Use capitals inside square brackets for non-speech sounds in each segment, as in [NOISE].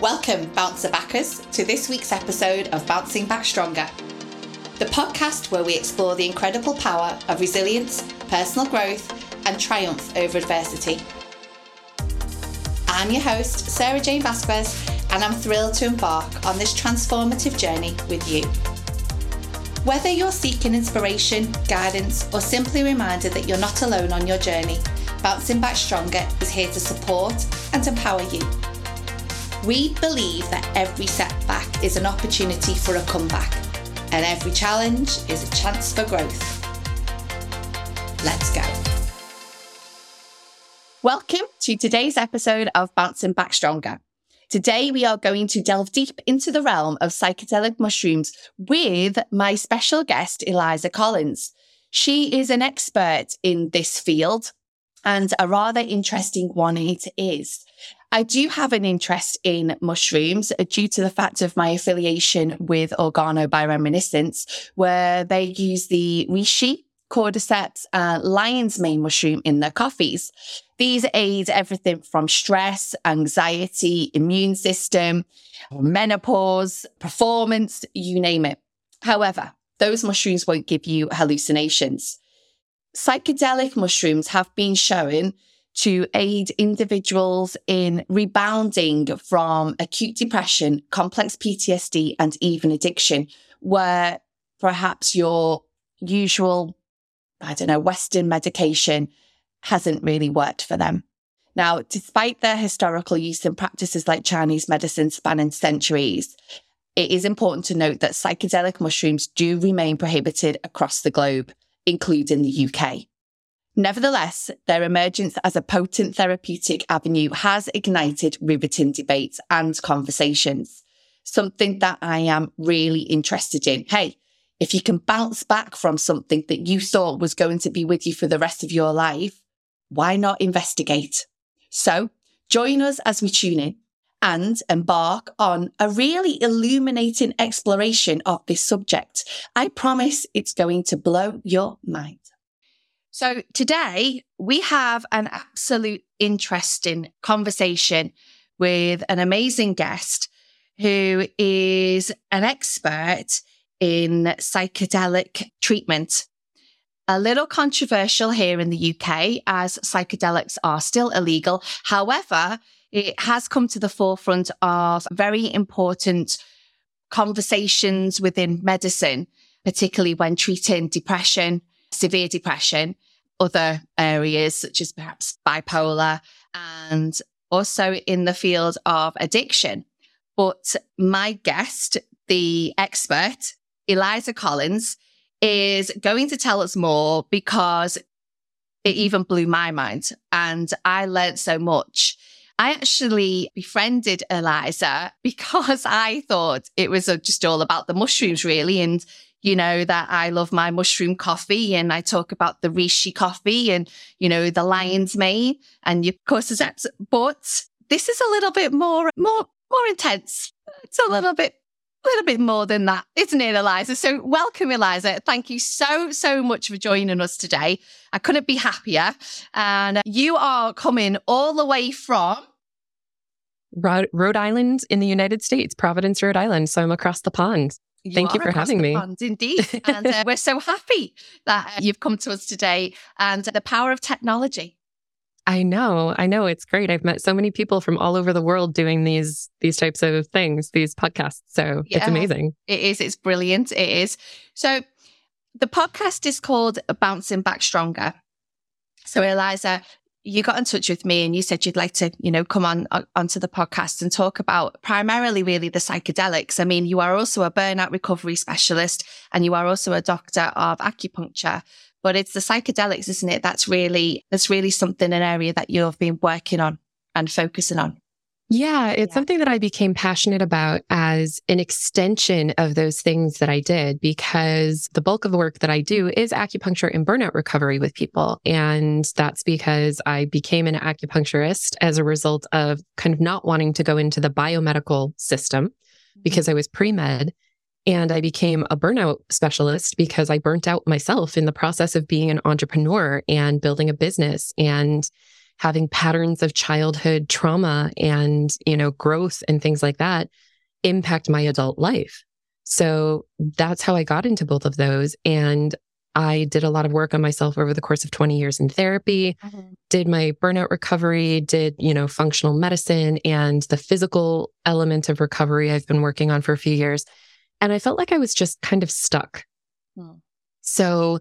Welcome, bouncer backers, to this week's episode of Bouncing Back Stronger, the podcast where we explore the incredible power of resilience, personal growth, and triumph over adversity. I'm your host, Sarah Jane Vasquez, and I'm thrilled to embark on this transformative journey with you. Whether you're seeking inspiration, guidance, or simply reminded that you're not alone on your journey, Bouncing Back Stronger is here to support and empower you. We believe that every setback is an opportunity for a comeback, and every challenge is a chance for growth. Let's go. Welcome to today's episode of Bouncing Back Stronger. Today, we are going to delve deep into the realm of psychedelic mushrooms with my special guest, Eliza Collins. She is an expert in this field and a rather interesting one it is. I do have an interest in mushrooms uh, due to the fact of my affiliation with Organobioreminiscence, where they use the reishi cordyceps, and lion's mane mushroom in their coffees. These aid everything from stress, anxiety, immune system, menopause, performance, you name it. However, those mushrooms won't give you hallucinations. Psychedelic mushrooms have been shown to aid individuals in rebounding from acute depression, complex PTSD, and even addiction, where perhaps your usual I don't know, Western medication hasn't really worked for them. Now, despite their historical use in practices like Chinese medicine spanning centuries, it is important to note that psychedelic mushrooms do remain prohibited across the globe, including the UK. Nevertheless, their emergence as a potent therapeutic avenue has ignited riveting debates and conversations, something that I am really interested in. Hey, if you can bounce back from something that you thought was going to be with you for the rest of your life, why not investigate? So join us as we tune in and embark on a really illuminating exploration of this subject. I promise it's going to blow your mind. So today we have an absolute interesting conversation with an amazing guest who is an expert in psychedelic treatment. A little controversial here in the UK as psychedelics are still illegal. However, it has come to the forefront of very important conversations within medicine, particularly when treating depression, severe depression, other areas such as perhaps bipolar, and also in the field of addiction. But my guest, the expert, Eliza Collins is going to tell us more because it even blew my mind and I learned so much. I actually befriended Eliza [LAUGHS] because I thought it was just all about the mushrooms, really. And, you know, that I love my mushroom coffee and I talk about the reishi coffee and, you know, the lion's mane and of course, but this is a little bit more, more, more intense. It's a little bit a little bit more than that, isn't it, Eliza? So, welcome, Eliza. Thank you so, so much for joining us today. I couldn't be happier. And you are coming all the way from Rhode Island in the United States, Providence, Rhode Island. So, I'm across the pond. You Thank you for having me. Pond, indeed. [LAUGHS] and uh, we're so happy that uh, you've come to us today and the power of technology. I know. I know it's great. I've met so many people from all over the world doing these these types of things, these podcasts. So yeah, it's amazing. It is. It's brilliant. It is. So the podcast is called Bouncing Back Stronger. So Eliza, you got in touch with me and you said you'd like to, you know, come on onto the podcast and talk about primarily really the psychedelics. I mean, you are also a burnout recovery specialist and you are also a doctor of acupuncture but it's the psychedelics, isn't it? That's really, that's really something, an area that you've been working on and focusing on. Yeah, it's yeah. something that I became passionate about as an extension of those things that I did because the bulk of the work that I do is acupuncture and burnout recovery with people. And that's because I became an acupuncturist as a result of kind of not wanting to go into the biomedical system mm-hmm. because I was pre med and I became a burnout specialist because I burnt out myself in the process of being an entrepreneur and building a business and having patterns of childhood trauma and, you know, growth and things like that impact my adult life. So that's how I got into both of those. And I did a lot of work on myself over the course of 20 years in therapy, mm-hmm. did my burnout recovery, did, you know, functional medicine and the physical element of recovery I've been working on for a few years. And I felt like I was just kind of stuck. Mm. So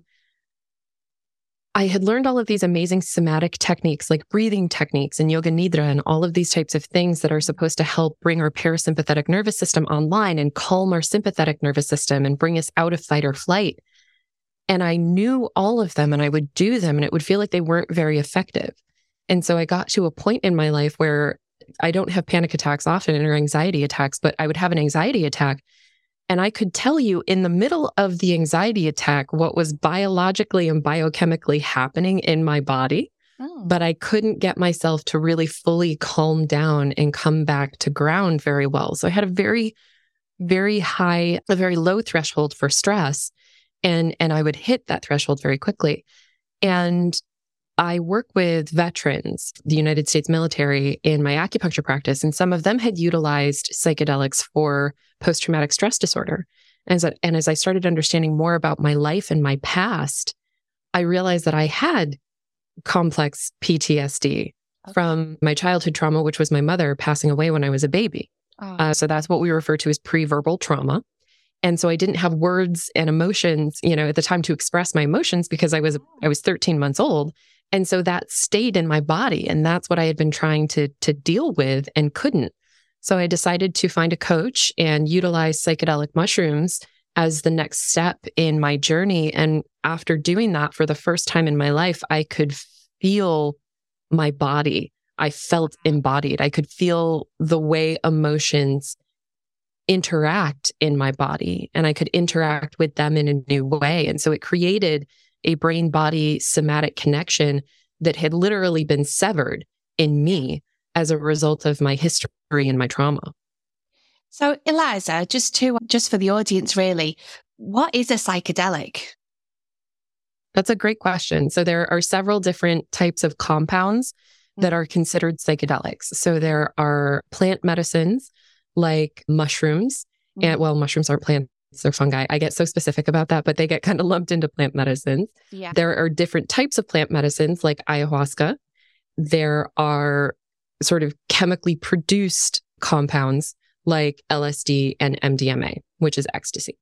I had learned all of these amazing somatic techniques like breathing techniques and yoga nidra and all of these types of things that are supposed to help bring our parasympathetic nervous system online and calm our sympathetic nervous system and bring us out of fight or flight. And I knew all of them and I would do them and it would feel like they weren't very effective. And so I got to a point in my life where I don't have panic attacks often or anxiety attacks, but I would have an anxiety attack and I could tell you in the middle of the anxiety attack what was biologically and biochemically happening in my body. Oh. But I couldn't get myself to really fully calm down and come back to ground very well. So I had a very, very high, a very low threshold for stress. And, and I would hit that threshold very quickly. And I work with veterans, the United States military in my acupuncture practice, and some of them had utilized psychedelics for post traumatic stress disorder. And as, and as I started understanding more about my life and my past, I realized that I had complex PTSD okay. from my childhood trauma, which was my mother passing away when I was a baby. Oh. Uh, so that's what we refer to as pre verbal trauma. And so I didn't have words and emotions, you know, at the time to express my emotions because I was I was 13 months old and so that stayed in my body. And that's what I had been trying to, to deal with and couldn't. So I decided to find a coach and utilize psychedelic mushrooms as the next step in my journey. And after doing that for the first time in my life, I could feel my body. I felt embodied. I could feel the way emotions interact in my body and I could interact with them in a new way. And so it created a brain body somatic connection that had literally been severed in me as a result of my history and my trauma. So, Eliza, just to just for the audience, really, what is a psychedelic? That's a great question. So, there are several different types of compounds that mm-hmm. are considered psychedelics. So, there are plant medicines like mushrooms, and mm-hmm. well, mushrooms aren't plants. they're fungi. I get so specific about that, but they get kind of lumped into plant medicines. Yeah. There are different types of plant medicines like ayahuasca. There are sort of chemically produced compounds like LSD and MDMA, which is ecstasy.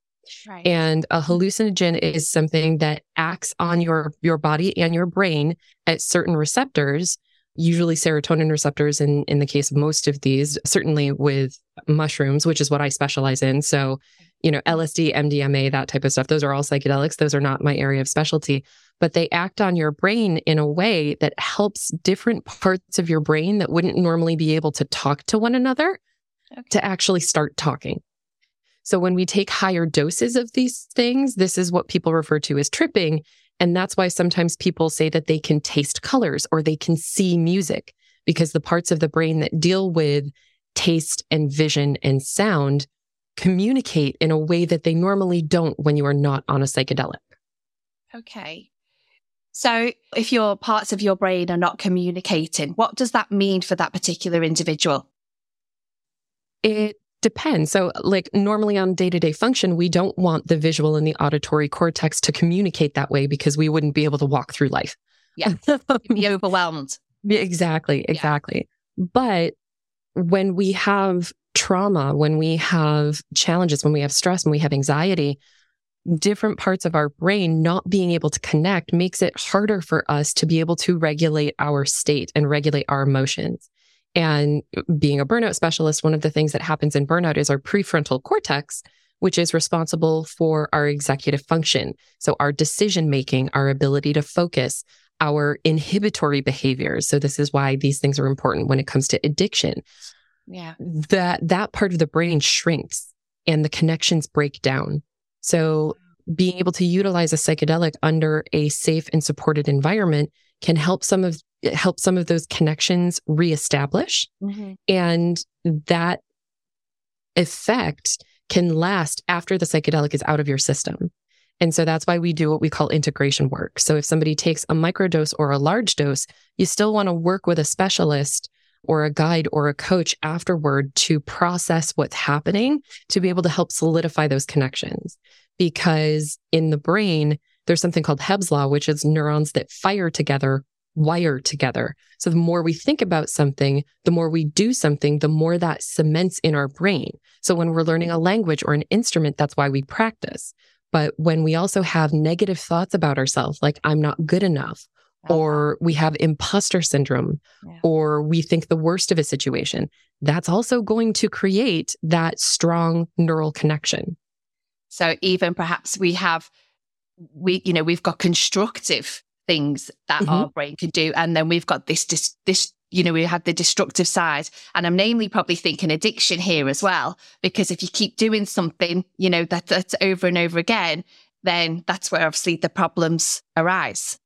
Right. And a hallucinogen is something that acts on your your body and your brain at certain receptors usually serotonin receptors in, in the case of most of these, certainly with mushrooms, which is what I specialize in. So, you know, LSD, MDMA, that type of stuff, those are all psychedelics. Those are not my area of specialty, but they act on your brain in a way that helps different parts of your brain that wouldn't normally be able to talk to one another okay. to actually start talking. So when we take higher doses of these things, this is what people refer to as tripping. And that's why sometimes people say that they can taste colors or they can see music because the parts of the brain that deal with taste and vision and sound communicate in a way that they normally don't when you are not on a psychedelic. Okay. So, if your parts of your brain are not communicating, what does that mean for that particular individual? It depends. So, like normally on day to day function, we don't want the visual and the auditory cortex to communicate that way because we wouldn't be able to walk through life. Yeah. [LAUGHS] be overwhelmed. Exactly. Exactly. Yeah. But when we have trauma, when we have challenges, when we have stress, when we have anxiety, different parts of our brain not being able to connect makes it harder for us to be able to regulate our state and regulate our emotions. And being a burnout specialist, one of the things that happens in burnout is our prefrontal cortex, which is responsible for our executive function. So our decision making, our ability to focus, our inhibitory behaviors. So this is why these things are important when it comes to addiction. Yeah. That that part of the brain shrinks and the connections break down. So being able to utilize a psychedelic under a safe and supported environment can help some of help some of those connections reestablish mm-hmm. and that effect can last after the psychedelic is out of your system And so that's why we do what we call integration work. So if somebody takes a microdose or a large dose, you still want to work with a specialist or a guide or a coach afterward to process what's happening to be able to help solidify those connections. Because in the brain, there's something called Hebb's law, which is neurons that fire together, wire together. So the more we think about something, the more we do something, the more that cements in our brain. So when we're learning a language or an instrument, that's why we practice. But when we also have negative thoughts about ourselves, like I'm not good enough, or we have imposter syndrome, yeah. or we think the worst of a situation, that's also going to create that strong neural connection. So even perhaps we have, we, you know, we've got constructive things that mm-hmm. our brain can do. And then we've got this, this, this, you know, we have the destructive side. And I'm namely probably thinking addiction here as well, because if you keep doing something, you know, that that's over and over again, then that's where obviously the problems arise.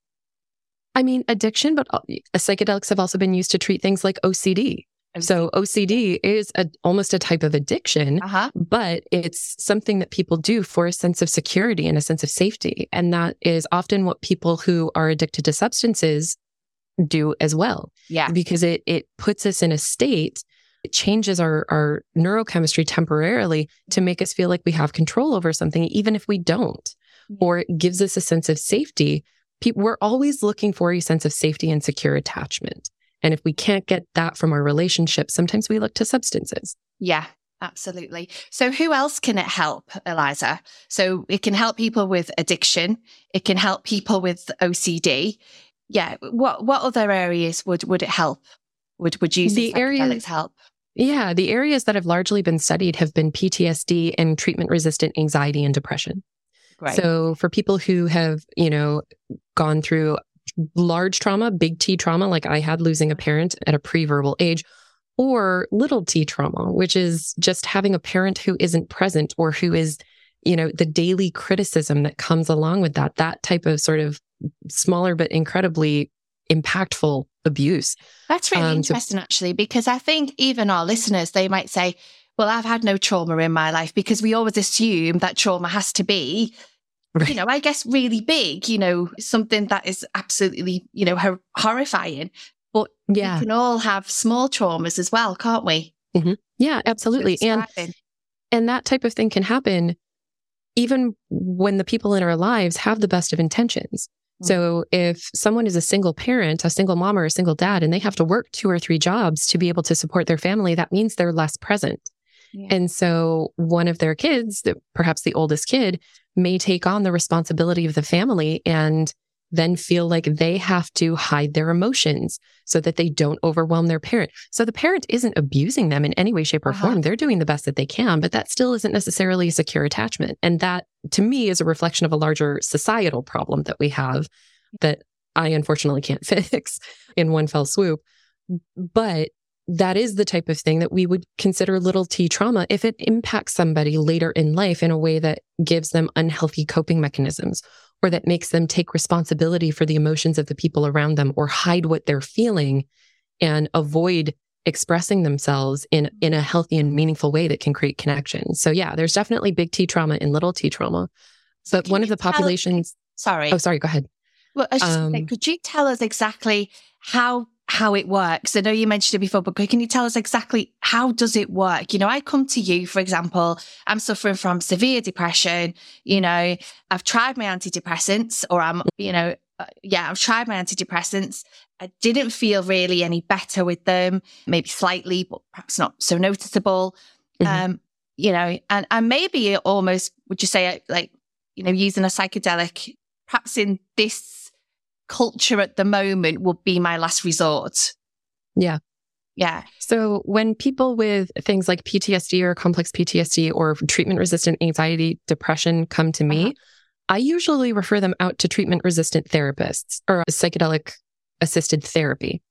I mean, addiction, but uh, psychedelics have also been used to treat things like OCD. So OCD is a, almost a type of addiction, uh-huh. but it's something that people do for a sense of security and a sense of safety. And that is often what people who are addicted to substances do as well. Yeah. Because it, it puts us in a state, it changes our, our neurochemistry temporarily to make us feel like we have control over something, even if we don't, or it gives us a sense of safety people, we're always looking for a sense of safety and secure attachment. And if we can't get that from our relationship, sometimes we look to substances. Yeah, absolutely. So, who else can it help, Eliza? So, it can help people with addiction, it can help people with OCD. Yeah. What what other areas would would it help? Would would you the areas help? Yeah, the areas that have largely been studied have been PTSD and treatment resistant anxiety and depression. Right. So for people who have, you know, gone through large trauma, big T trauma, like I had losing a parent at a pre-verbal age, or little t trauma, which is just having a parent who isn't present or who is, you know, the daily criticism that comes along with that, that type of sort of smaller but incredibly impactful abuse. That's really um, interesting, so- actually, because I think even our listeners, they might say, well, I've had no trauma in my life because we always assume that trauma has to be, right. you know, I guess really big, you know, something that is absolutely, you know, hor- horrifying. But yeah. we can all have small traumas as well, can't we? Mm-hmm. Yeah, absolutely. And, and that type of thing can happen even when the people in our lives have the best of intentions. Mm-hmm. So if someone is a single parent, a single mom or a single dad, and they have to work two or three jobs to be able to support their family, that means they're less present. And so one of their kids, perhaps the oldest kid, may take on the responsibility of the family and then feel like they have to hide their emotions so that they don't overwhelm their parent. So the parent isn't abusing them in any way, shape, or uh-huh. form. They're doing the best that they can, but that still isn't necessarily a secure attachment. And that to me is a reflection of a larger societal problem that we have that I unfortunately can't [LAUGHS] fix in one fell swoop. But that is the type of thing that we would consider little t trauma if it impacts somebody later in life in a way that gives them unhealthy coping mechanisms or that makes them take responsibility for the emotions of the people around them or hide what they're feeling and avoid expressing themselves in in a healthy and meaningful way that can create connection. So yeah, there's definitely big T trauma and little T trauma. But one of the populations tell, sorry. Oh, sorry, go ahead. Well, um, say, could you tell us exactly how how it works. I know you mentioned it before, but can you tell us exactly how does it work? You know, I come to you, for example, I'm suffering from severe depression. You know, I've tried my antidepressants or I'm, you know, uh, yeah, I've tried my antidepressants. I didn't feel really any better with them, maybe slightly, but perhaps not so noticeable. Mm-hmm. Um, you know, and, and maybe almost, would you say, like, you know, using a psychedelic, perhaps in this culture at the moment would be my last resort. Yeah. Yeah. So when people with things like PTSD or complex PTSD or treatment resistant anxiety, depression come to me, uh-huh. I usually refer them out to treatment resistant therapists or psychedelic assisted therapy.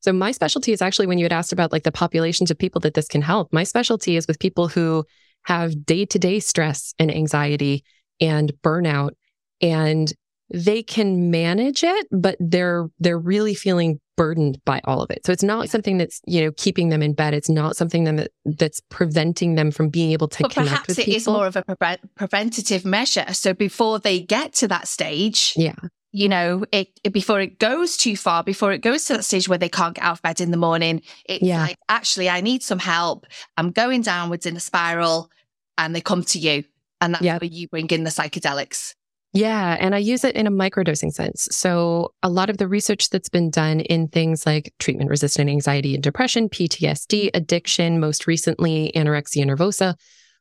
So my specialty is actually when you had asked about like the populations of people that this can help, my specialty is with people who have day to day stress and anxiety and burnout and they can manage it, but they're they're really feeling burdened by all of it. So it's not something that's, you know, keeping them in bed. It's not something that, that's preventing them from being able to but connect perhaps with it people. is more of a pre- preventative measure. So before they get to that stage, yeah. You know, it, it, before it goes too far, before it goes to that stage where they can't get out of bed in the morning, it's yeah. like, actually, I need some help. I'm going downwards in a spiral, and they come to you. And that's yep. where you bring in the psychedelics. Yeah. And I use it in a microdosing sense. So a lot of the research that's been done in things like treatment resistant anxiety and depression, PTSD, addiction, most recently anorexia nervosa,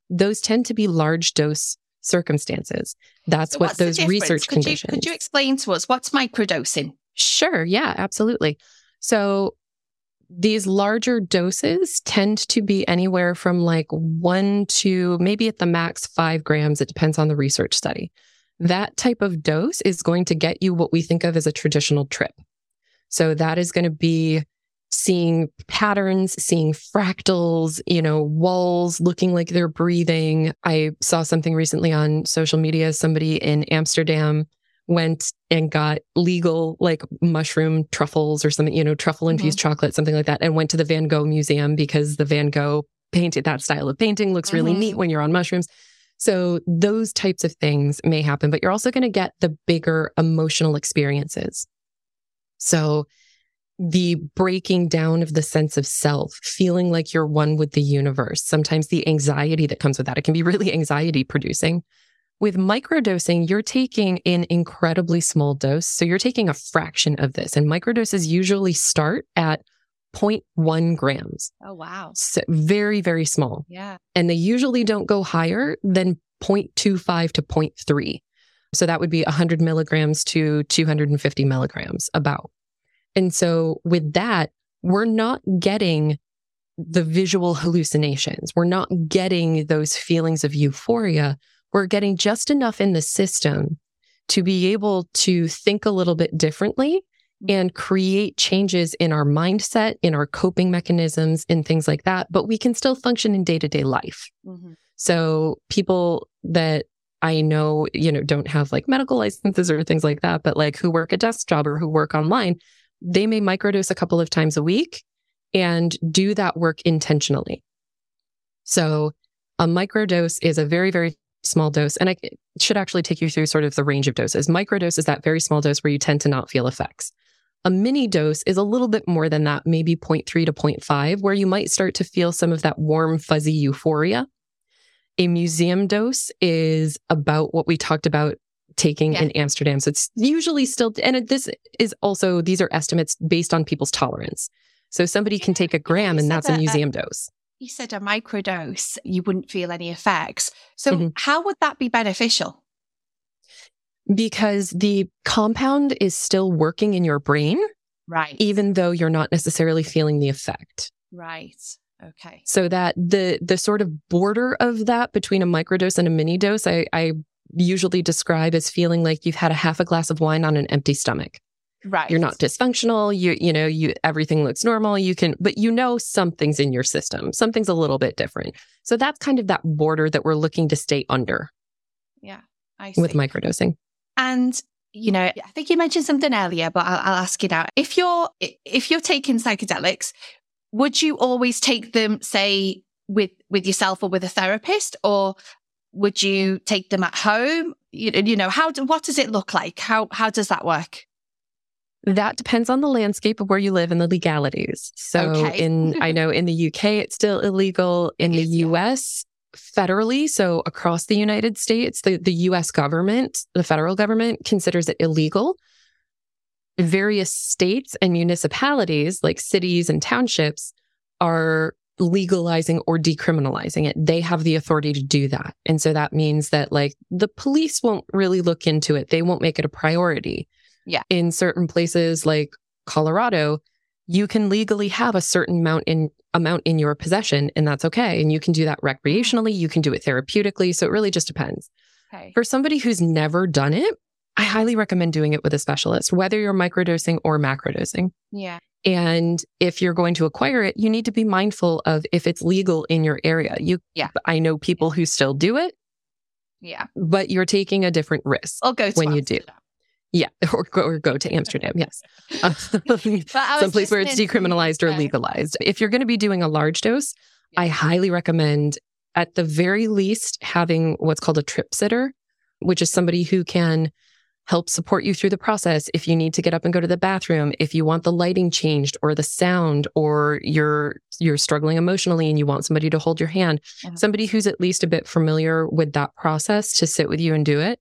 those tend to be large dose circumstances. That's so what those research could conditions. You, could you explain to us what's microdosing? Sure. Yeah, absolutely. So these larger doses tend to be anywhere from like one to maybe at the max five grams. It depends on the research study that type of dose is going to get you what we think of as a traditional trip. So that is going to be seeing patterns, seeing fractals, you know, walls looking like they're breathing. I saw something recently on social media. Somebody in Amsterdam went and got legal like mushroom truffles or something, you know, truffle infused mm-hmm. chocolate, something like that, and went to the Van Gogh Museum because the Van Gogh painted that style of painting looks really mm-hmm. neat when you're on mushrooms. So those types of things may happen, but you're also going to get the bigger emotional experiences. So the breaking down of the sense of self, feeling like you're one with the universe, sometimes the anxiety that comes with that, it can be really [LAUGHS] anxiety producing. With microdosing, you're taking an incredibly small dose. So you're taking a fraction of this. And microdoses usually start at 0.1 grams. Oh, wow. So very, very small. Yeah. And they usually don't go higher than 0.25 to 0.3. So that would be 100 milligrams to 250 milligrams about. And so with that, we're not getting the visual hallucinations. We're not getting those feelings of euphoria. We're getting just enough in the system to be able to think a little bit differently and create changes in our mindset, in our coping mechanisms, in things like that. But we can still function in day to day life. Mm-hmm. So people that I know, you know, don't have like medical licenses or things like that, but like who work a desk job or who work online, they may microdose a couple of times a week and do that work intentionally. So a microdose is a very, very small dose. And I should actually take you through sort of the range of doses. Microdose is that very small dose where you tend to not feel effects. A mini dose is a little bit more than that, maybe 0.3 to 0.5, where you might start to feel some of that warm, fuzzy euphoria. A museum dose is about what we talked about taking yeah. in Amsterdam. So it's usually still, and this is also, these are estimates based on people's tolerance. So somebody can take a gram and that's a museum dose. You said a microdose, you wouldn't feel any effects. So mm-hmm. how would that be beneficial? Because the compound is still working in your brain. Right. Even though you're not necessarily feeling the effect. Right. Okay. So that the the sort of border of that between a microdose and a mini dose, I, I usually describe as feeling like you've had a half a glass of wine on an empty stomach. Right. You're not dysfunctional. You you know, you everything looks normal. You can but you know something's in your system. Something's a little bit different. So that's kind of that border that we're looking to stay under. Yeah. I see. With microdosing. And you know, I think you mentioned something earlier, but I'll, I'll ask it out. If you're if you're taking psychedelics, would you always take them, say, with with yourself or with a therapist, or would you take them at home? You, you know, how do, what does it look like? How how does that work? That depends on the landscape of where you live and the legalities. So okay. in [LAUGHS] I know in the UK it's still illegal. In the US, federally, so across the United States, the, the US government, the federal government considers it illegal. Various states and municipalities, like cities and townships, are legalizing or decriminalizing it. They have the authority to do that. And so that means that like the police won't really look into it. They won't make it a priority. Yeah. In certain places like Colorado, you can legally have a certain amount in amount in your possession and that's okay. And you can do that recreationally. You can do it therapeutically. So it really just depends. Okay. for somebody who's never done it i highly recommend doing it with a specialist whether you're microdosing or macrodosing. Yeah. And if you're going to acquire it you need to be mindful of if it's legal in your area. You yeah. I know people who still do it yeah. but you're taking a different risk i'll go when you do Yeah, [LAUGHS] or go, or go to Amsterdam. Yes, [LAUGHS] [LAUGHS] uh, someplace where it's decriminalized or legalized. If you're going to be doing a large dose. I highly recommend, at the very least, having what's called a trip sitter, which is somebody who can help support you through the process if you need to get up and go to the bathroom if you want the lighting changed or the sound or you're you're struggling emotionally and you want somebody to hold your hand mm-hmm. somebody who's at least a bit familiar with that process to sit with you and do it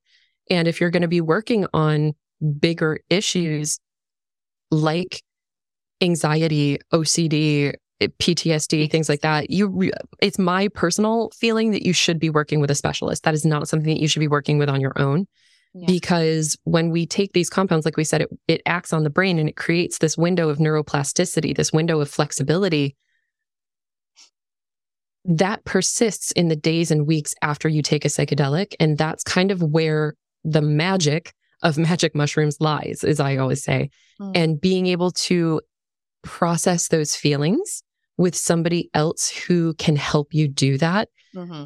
and if you're going to be working on bigger issues like anxiety ocd eh, PTSD, things like that. You, it's my personal feeling that you should be working with a specialist. That is not something that you should be working with on your own. Because when we take these compounds, like we said, it, it acts on the brain and it creates this window of neuroplasticity, this window of flexibility that persists in the days and weeks after you take a psychedelic. And that's kind of where the magic of magic mushrooms lies, as I always say. Mm. And being able to process those feelings with somebody else who can help you do that mm-hmm.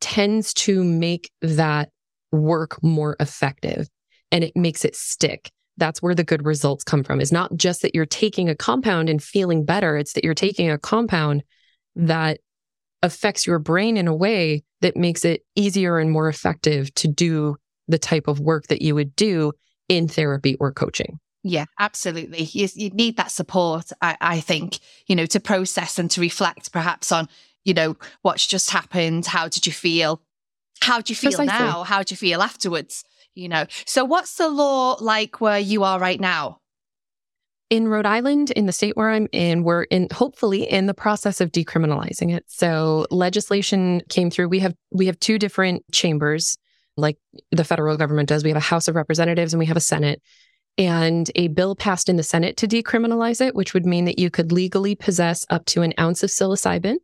tends to make that work more effective and it makes it stick. That's where the good results come from is not just that you're taking a compound and feeling better. It's that you're taking a compound that affects your brain in a way that makes it easier and more effective to do the type of work that you would do in therapy or coaching. Yeah, absolutely. You, you need that support, I, I think, you know, to process and to reflect perhaps on, you know, what's just happened. How did you feel? How do you feel Precisely. now? How do you feel afterwards? You know, so what's the law like where you are right now? In Rhode Island, in the state where I'm in, we're in hopefully in the process of decriminalizing it. So legislation came through. We have we have two different chambers, like the federal government does. We have a House of Representatives and we have a Senate. And a bill passed in the Senate to decriminalize it, which would mean that you could legally possess up to an ounce of psilocybin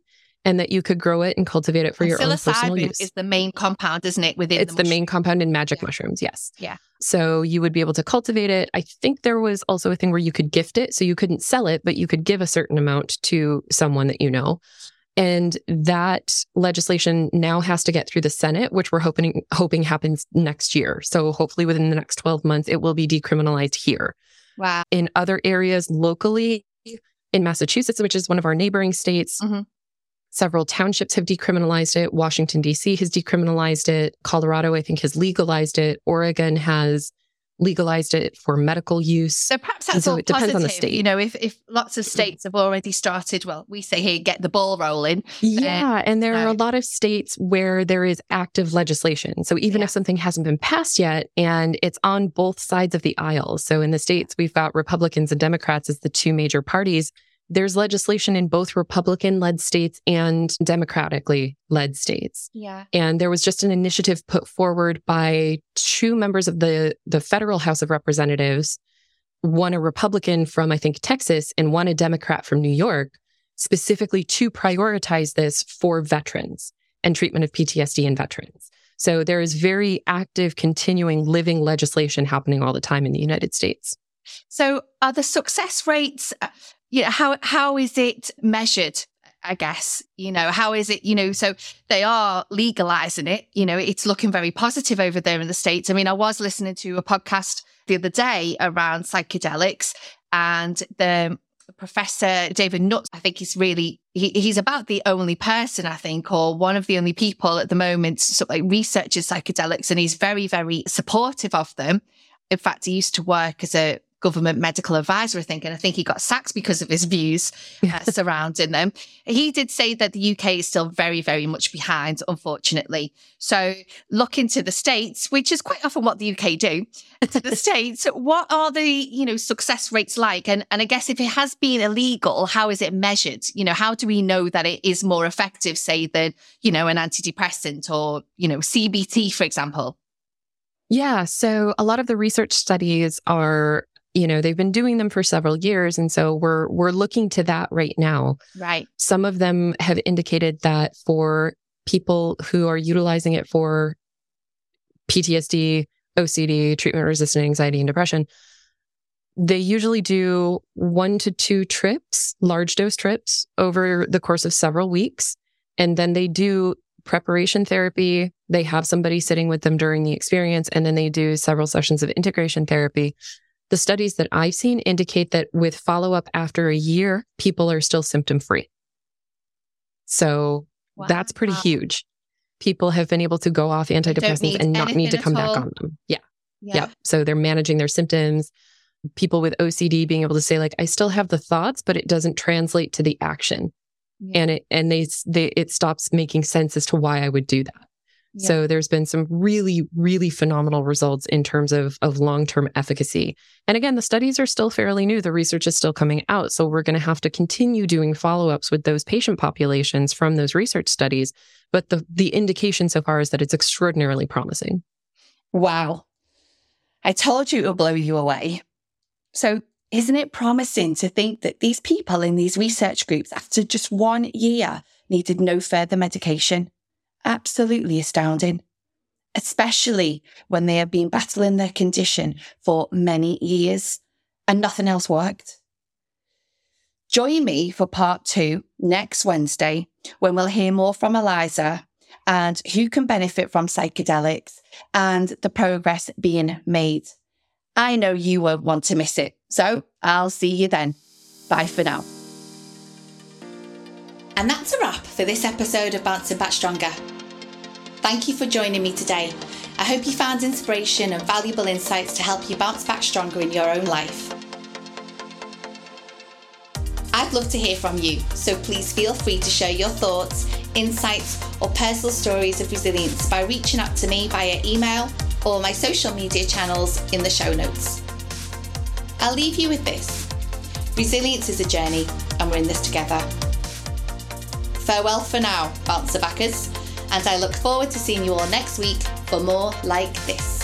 and that you could grow it and cultivate it for and your own personal use. is the main compound, isn't it? Within it's the, the main compound in magic yeah. mushrooms. Yes. Yeah. So you would be able to cultivate it. I think there was also a thing where you could gift it, so you couldn't sell it, but you could give a certain amount to someone that you know. And that legislation now has to get through the Senate, which we're hoping hoping happens next year. So hopefully within the next 12 months, it will be decriminalized here. Wow. In other areas locally, in Massachusetts, which is one of our neighboring states, mm-hmm. Several townships have decriminalized it. Washington, D.C. has decriminalized it. Colorado, I think, has legalized it. Oregon has legalized it for medical use. So perhaps that's so all it positive. depends on the state. You know, if, if lots of states have already started, well, we say here, get the ball rolling. Yeah. and there are a lot of states where there is active legislation. So even yeah. if something hasn't been passed yet and it's on both sides of the aisle. So in the states, we've got Republicans and Democrats as the two major parties there's legislation in both Republican led states and democratically led states. Yeah. And there was just an initiative put forward by two members of the, the federal House of Representatives, one a Republican from, I think, Texas, and one a Democrat from New York, specifically to prioritize this for veterans and treatment of PTSD in veterans. So there is very active, continuing, living legislation happening all the time in the United States. So, are the success rates uh, you know how how is it measured I guess, you know, how is it, you know, so they are legalizing it, you know, it's looking very positive over there in the States. I mean, I was listening to a podcast the other day around psychedelics and the professor David Nutt, I think he's really, he, he's about the only person, I think, or one of the only people at the moment, sort of like researches psychedelics and he's very, very supportive of them. In fact, he used to work as a government medical advisor, I think, and I think he got sacked because of his views uh, [LAUGHS] surrounding them. He did say that the UK is still very, very much behind, unfortunately. So look into the States, which is quite often what the UK do, to the [LAUGHS] States. What are the, you know, success rates like? And, and I guess if it has been illegal, how is it measured? You know, how do we know that it is more effective, say, than, you know, an antidepressant or, you know, CBT, for example? Yeah. So a lot of the research studies are you know they've been doing them for several years and so we're we're looking to that right now right some of them have indicated that for people who are utilizing it for PTSD OCD treatment resistant anxiety and depression they usually do one to two trips large dose trips over the course of several weeks and then they do preparation therapy. They have somebody sitting with them during the experience, and then they do several sessions of integration therapy. The studies that I've seen indicate that with follow up after a year, people are still symptom free. So wow. that's pretty huge. People have been able to go off antidepressants and not need to come back on them. Yeah. yeah. Yeah. So they're managing their symptoms. People with OCD being able to say, like, I still have the thoughts, but it doesn't translate to the action. Yeah. And it and they they it stops making sense as to why I would do that. Yeah. So there's been some really, really phenomenal results in terms of, of long-term efficacy. And again, the studies are still fairly new. The research is still coming out. So we're going to have to continue doing follow-ups with those patient populations from those research studies. But the, the indication so far is that it's extraordinarily promising. Wow. I told you it will blow you away. So isn't it promising to think that these people in these research groups, after just one year, needed no further medication? Absolutely astounding, especially when they have been battling their condition for many years and nothing else worked. Join me for part two next Wednesday when we'll hear more from Eliza and who can benefit from psychedelics and the progress being made. I know you won't want to miss it. So I'll see you then. Bye for now. And that's a wrap for this episode of Bouncing Back Stronger. Thank you for joining me today. I hope you found inspiration and valuable insights to help you bounce back stronger in your own life. I'd love to hear from you, so please feel free to share your thoughts, insights, or personal stories of resilience by reaching out to me via email or my social media channels in the show notes. I'll leave you with this resilience is a journey, and we're in this together. Farewell for now, bouncer backers, and I look forward to seeing you all next week for more like this.